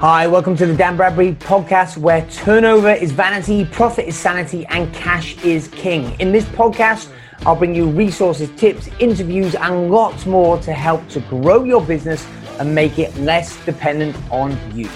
Hi, welcome to the Dan Bradbury podcast where turnover is vanity, profit is sanity, and cash is king. In this podcast, I'll bring you resources, tips, interviews, and lots more to help to grow your business and make it less dependent on you.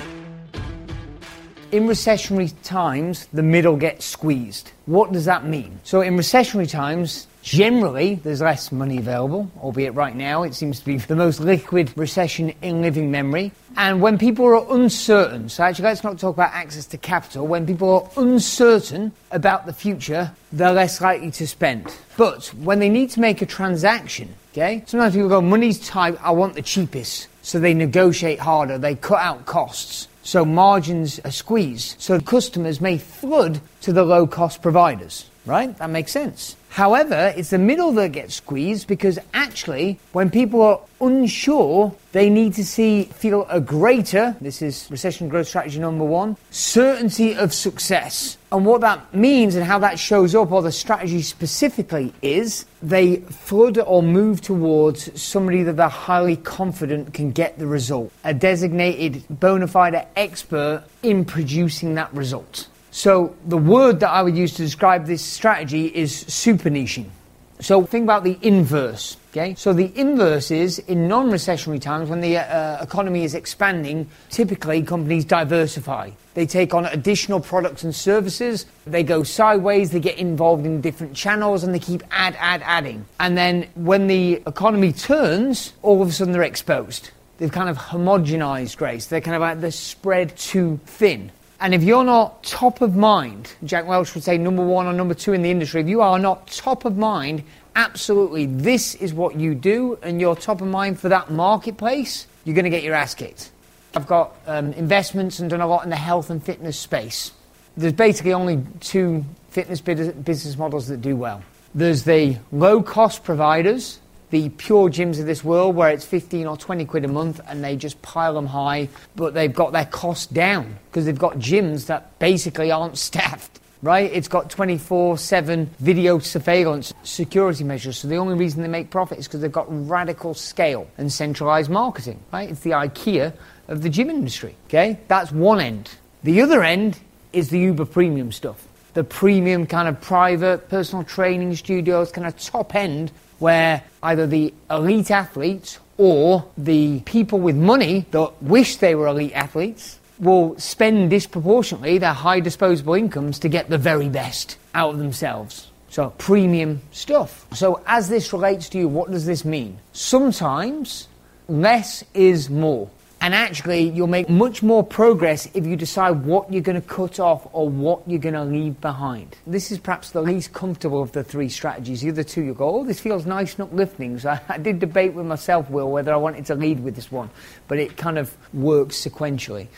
In recessionary times, the middle gets squeezed. What does that mean? So, in recessionary times, Generally, there's less money available, albeit right now it seems to be the most liquid recession in living memory. And when people are uncertain, so actually let's not talk about access to capital, when people are uncertain about the future, they're less likely to spend. But when they need to make a transaction, okay, sometimes people go, money's tight, I want the cheapest. So they negotiate harder, they cut out costs. So margins are squeezed. So customers may flood to the low cost providers, right? That makes sense. However, it's the middle that gets squeezed because actually, when people are unsure, they need to see, feel a greater, this is recession growth strategy number one, certainty of success. And what that means and how that shows up, or the strategy specifically, is they flood or move towards somebody that they're highly confident can get the result, a designated bona fide expert in producing that result. So the word that I would use to describe this strategy is super niching. So think about the inverse. Okay, so the inverse is in non-recessionary times when the uh, economy is expanding, typically companies diversify. They take on additional products and services. They go sideways. They get involved in different channels, and they keep add, add, adding. And then when the economy turns, all of a sudden they're exposed. They've kind of homogenized grace. They're kind of like they're spread too thin. And if you're not top of mind, Jack Welch would say number one or number two in the industry, if you are not top of mind, absolutely this is what you do and you're top of mind for that marketplace, you're going to get your ass kicked. I've got um, investments and done a lot in the health and fitness space. There's basically only two fitness business models that do well. There's the low cost providers the PureGyms of this world where it's 15 or 20 quid a month and they just pile them high, but they've got their costs down because they've got gyms that basically aren't staffed. Right? It's got 24 7 video surveillance security measures. So the only reason they make profit is because they've got radical scale and centralized marketing. Right? It's the IKEA of the gym industry. Okay? That's one end. The other end is the uber premium stuff the premium kind of private personal training studios, kind of top end where either the elite athletes or the people with money that wish they were elite athletes will spend disproportionately their high disposable incomes to get the very best out of themselves. So, premium stuff. So, as this relates to you, what does this mean? Sometimes less is more. And actually, you'll make much more progress if you decide what you're going to cut off or what you're going to leave behind. This is perhaps the least comfortable of the three strategies. The other two, you go, oh, this feels nice and uplifting. So I, I did debate with myself, Will, whether I wanted to lead with this one, but it kind of works sequentially.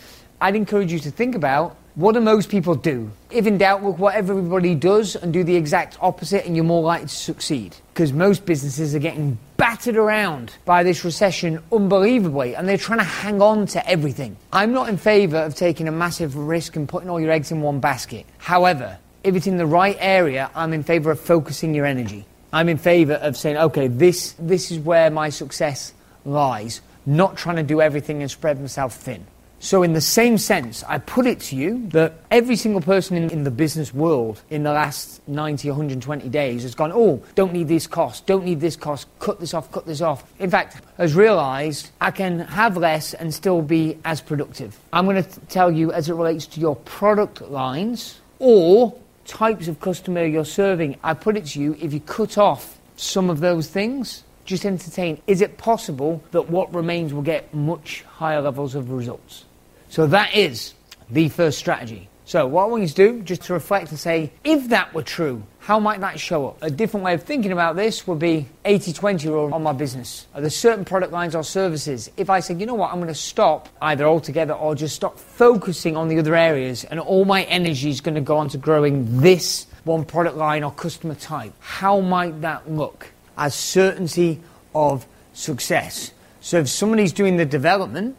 I'd encourage you to think about what do most people do? If in doubt, look what everybody does and do the exact opposite, and you're more likely to succeed. Because most businesses are getting battered around by this recession unbelievably, and they're trying to hang on to everything. I'm not in favour of taking a massive risk and putting all your eggs in one basket. However, if it's in the right area, I'm in favour of focusing your energy. I'm in favour of saying, okay, this, this is where my success lies, not trying to do everything and spread myself thin. So, in the same sense, I put it to you that every single person in, in, the business world in the last 90, 120 days has gone, oh, don't need this cost, don't need this cost, cut this off, cut this off. In fact, has realized I can have less and still be as productive. I'm going to tell you as it relates to your product lines or types of customer you're serving. I put it to you if you cut off some of those things, just entertain. Is it possible that what remains will get much higher levels of results? So that is the first strategy. So what I want you to do, just to reflect and say, if that were true, how might that show up? A different way of thinking about this would be 80-20 rule on my business. Are there certain product lines or services? If I say, you know what, I'm going to stop either altogether or just stop focusing on the other areas and all my energy is going to go on to growing this one product line or customer type, how might that look? As certainty of success. So if somebody's doing the development,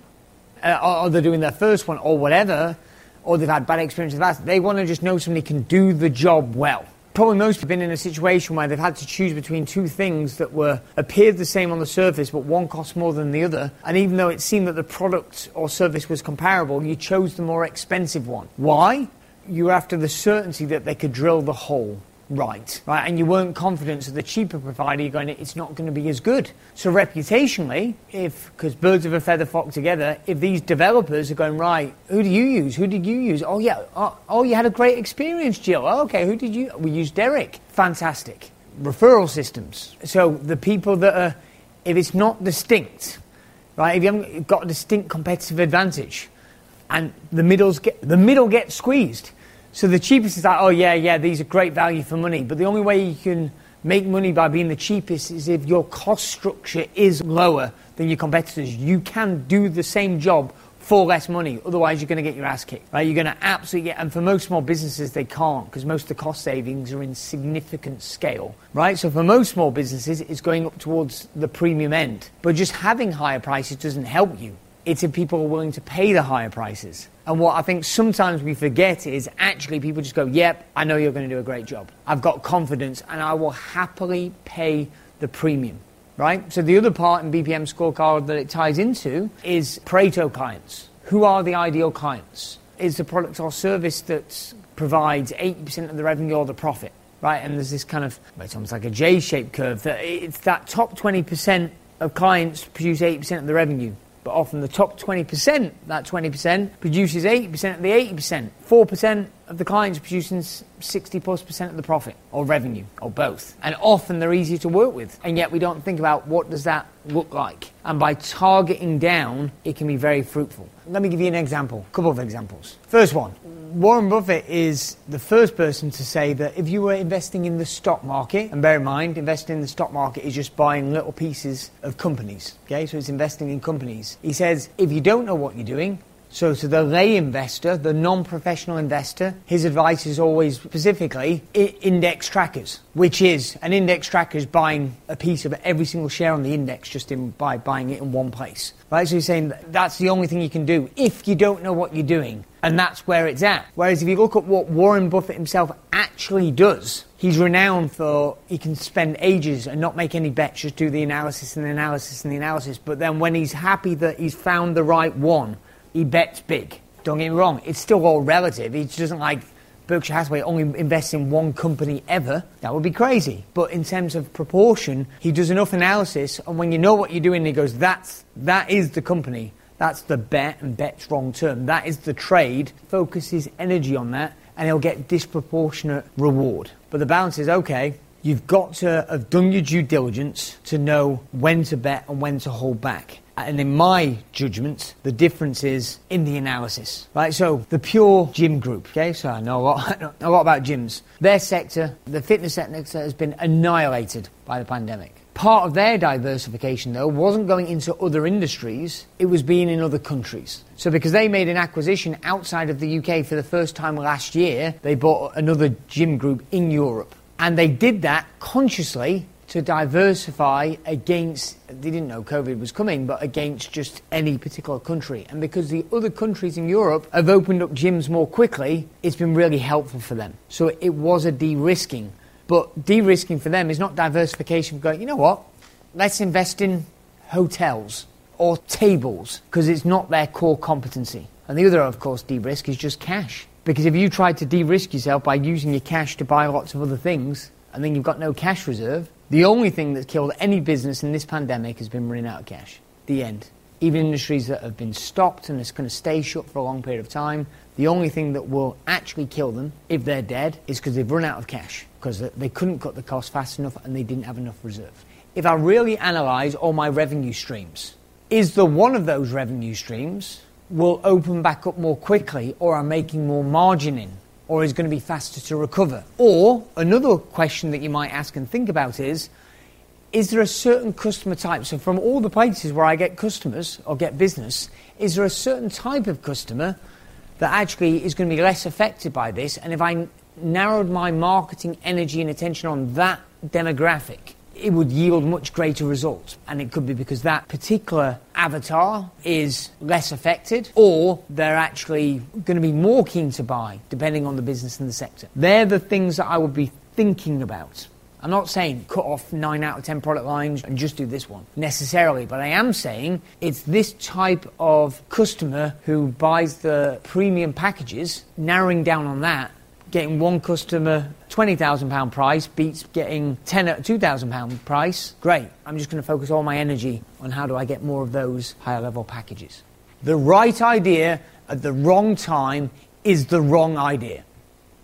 uh, or they're doing their first one or whatever, or they've had bad experiences that, they want to just know somebody can do the job well. probably most have been in a situation where they've had to choose between two things that were appeared the same on the surface, but one cost more than the other. And even though it seemed that the product or service was comparable, you chose the more expensive one. Why? You were after the certainty that they could drill the hole right, right, and you weren't confident that the cheaper provider you're going it's not going to be as good. So reputationally, if because birds of a feather flock together, if these developers are going right, who do you use? Who did you use? Oh yeah, oh, oh you had a great experience, Jill. Oh, okay, who did you? We used Derek. Fantastic. Referral systems. So the people that are, if it's not distinct, right, if you haven't got a distinct competitive advantage, and the middles get the middle gets squeezed so the cheapest is like, oh yeah, yeah, these are great value for money. But the only way you can make money by being the cheapest is if your cost structure is lower than your competitors. You can do the same job for less money. Otherwise, you're going to get your ass kicked. Right? You're going to absolutely get, and for most small businesses, they can't because most of the cost savings are in significant scale. Right? So for most small businesses, it's going up towards the premium end. But just having higher prices doesn't help you. It's if people are willing to pay the higher prices. And what I think sometimes we forget is actually people just go, Yep, I know you're going to do a great job. I've got confidence and I will happily pay the premium. Right? So the other part in BPM scorecard that it ties into is Pareto clients. Who are the ideal clients? Is the product or service that provides 80% of the revenue or the profit? Right? And there's this kind of, it's almost like a J shaped curve that it's that top 20% of clients produce 80% of the revenue but often the top 20%, that 20%, produces 80% of the 80%. 4% of the clients producing 60 plus percent of the profit or revenue or both. And often they're easy to work with. And yet we don't think about what does that look like. And by targeting down, it can be very fruitful. Let me give you an example, a couple of examples. First one, Warren Buffett is the first person to say that if you were investing in the stock market, and bear in mind, investing in the stock market is just buying little pieces of companies, okay? So it's investing in companies. He says, if you don't know what you're doing, so, to the lay investor, the non professional investor, his advice is always specifically index trackers, which is an index tracker is buying a piece of every single share on the index just in, by buying it in one place. Right? So, he's saying that that's the only thing you can do if you don't know what you're doing. And that's where it's at. Whereas if you look at what Warren Buffett himself actually does, he's renowned for he can spend ages and not make any bets, just do the analysis and the analysis and the analysis. But then when he's happy that he's found the right one, he bets big. Don't get me wrong, it's still all relative. He doesn't like Berkshire Hathaway only invests in one company ever. That would be crazy. But in terms of proportion, he does enough analysis, and when you know what you're doing, he goes, "That's that is the company. That's the bet, and bet's wrong term. That is the trade." Focuses energy on that, and he'll get disproportionate reward. But the balance is okay. You've got to have done your due diligence to know when to bet and when to hold back. And in my judgment, the difference is in the analysis, right? So the PureGym group, okay? So I know a lot, a lot about gyms. Their sector, the fitness sector, has been annihilated by the pandemic. Part of their diversification, though, wasn't going into other industries, it was being in other countries. So, because they made an acquisition outside of the UK for the first time last year, they bought another gym group in Europe. And they did that consciously to diversify against, they didn't know COVID was coming, but against just any particular country. And because the other countries in Europe have opened up gyms more quickly, it's been really helpful for them. So it was a de risking. But de risking for them is not diversification, going, you know what, let's invest in hotels or tables because it's not their core competency. And the other, of course, de risk is just cash. Because if you try to de risk yourself by using your cash to buy lots of other things, and then you've got no cash reserve, the only thing that's killed any business in this pandemic has been running out of cash. The end. Even industries that have been stopped and it's going to stay shut for a long period of time, the only thing that will actually kill them, if they're dead, is because they've run out of cash, because they couldn't cut the cost fast enough and they didn't have enough reserve. If I really analyse all my revenue streams, is the one of those revenue streams will open back up more quickly or are making more margin in? or is going to be faster to recover? Or another question that you might ask and think about is is there a certain customer type? So, from all the places where I get customers or get business, is there a certain type of customer that actually is going to be less affected by this? And if I narrowed my marketing energy and attention on that demographic, it would yield much greater results. And it could be because that particular avatar is less affected, or they're actually going to be more keen to buy, depending on the business and the sector. They're the things that I would be thinking about. I'm not saying cut off nine out of 10 product lines and just do this one necessarily, but I am saying it's this type of customer who buys the premium packages, narrowing down on that, getting one customer £20,000 price beats getting 10 at £2,000 price. Great. I'm just going to focus all my energy on how do I get more of those higher level packages. The right idea at the wrong time is the wrong idea.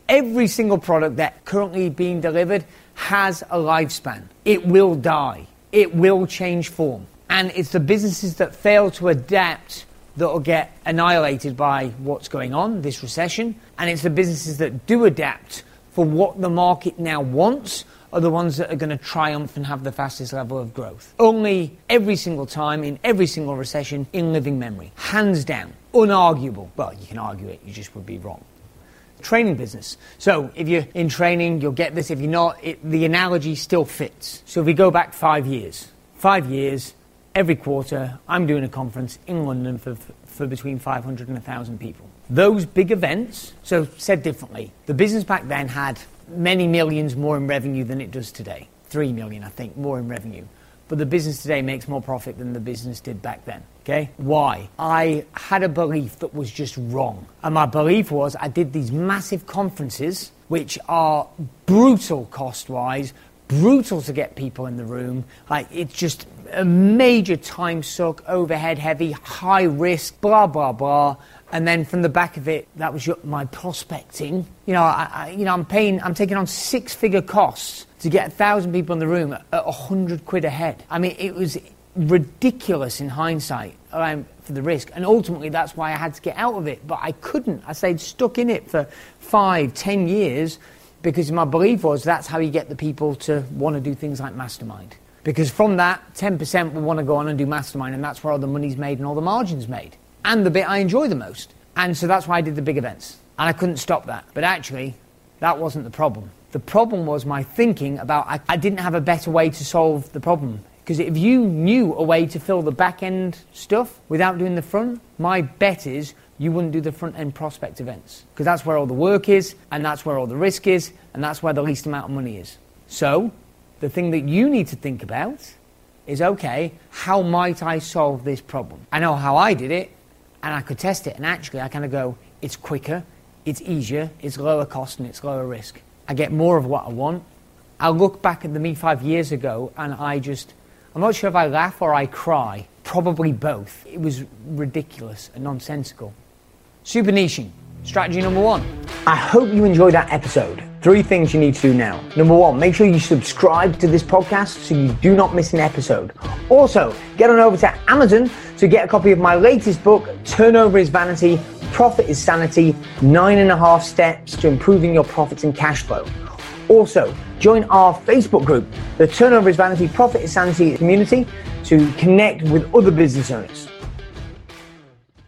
Every single product that currently being delivered has a lifespan. It will die. It will change form. And it's the businesses that fail to adapt that will get annihilated by what's going on, this recession. And it's the businesses that do adapt for what the market now wants are the ones that are going to triumph and have the fastest level of growth. Only every single time in every single recession in living memory. Hands down. Unarguable. Well, you can argue it, you just would be wrong training business. So if you're in training, you'll get this. If you're not, it, the analogy still fits. So if we go back five years, five years, every quarter, I'm doing a conference in London for, for between 500 and 1,000 people. Those big events, so said differently, the business back then had many millions more in revenue than it does today. Three million, I think, more in revenue but the business today makes more profit than the business did back then. Okay? Why? I had a belief that was just wrong. And my belief was I did these massive conferences, which are brutal cost wise, brutal to get people in the room. Like, it's just a major time suck, overhead heavy, high risk, blah, blah, blah. And then from the back of it, that was your, my prospecting. You know, I, I, you know, I'm paying, I'm taking on six figure costs to get a thousand people in the room at a hundred quid a head. I mean, it was ridiculous in hindsight um, for the risk, and ultimately that's why I had to get out of it. But I couldn't. I stayed stuck in it for five, ten years because my belief was that's how you get the people to want to do things like mastermind. Because from that, 10% will want to go on and do mastermind, and that's where all the money's made and all the margins made, and the bit I enjoy the most. And so that's why I did the big events, and I couldn't stop that. But actually, that wasn't the problem. The problem was my thinking about I, I didn't have a better way to solve the problem. Because if you knew a way to fill the back end stuff without doing the front, my bet is you wouldn't do the front end prospect events. Because that's where all the work is, and that's where all the risk is, and that's where the least amount of money is. So, the thing that you need to think about is okay, how might I solve this problem? I know how I did it, and I could test it, and actually I kind of go, it's quicker, it's easier, it's lower cost, and it's lower risk. I get more of what I want. I look back at the me five years ago and I just, I'm not sure if I laugh or I cry. Probably both. It was ridiculous and nonsensical. Super niching. Strategy number one. I hope you enjoyed that episode. Three things you need to do now. Number one, make sure you subscribe to this podcast so you do not miss an episode. Also, get on over to Amazon to get a copy of my latest book, Turnover is Vanity Profit is Sanity Nine and a Half Steps to Improving Your Profits and Cash Flow. Also, join our Facebook group, the Turnover is Vanity Profit is Sanity community, to connect with other business owners.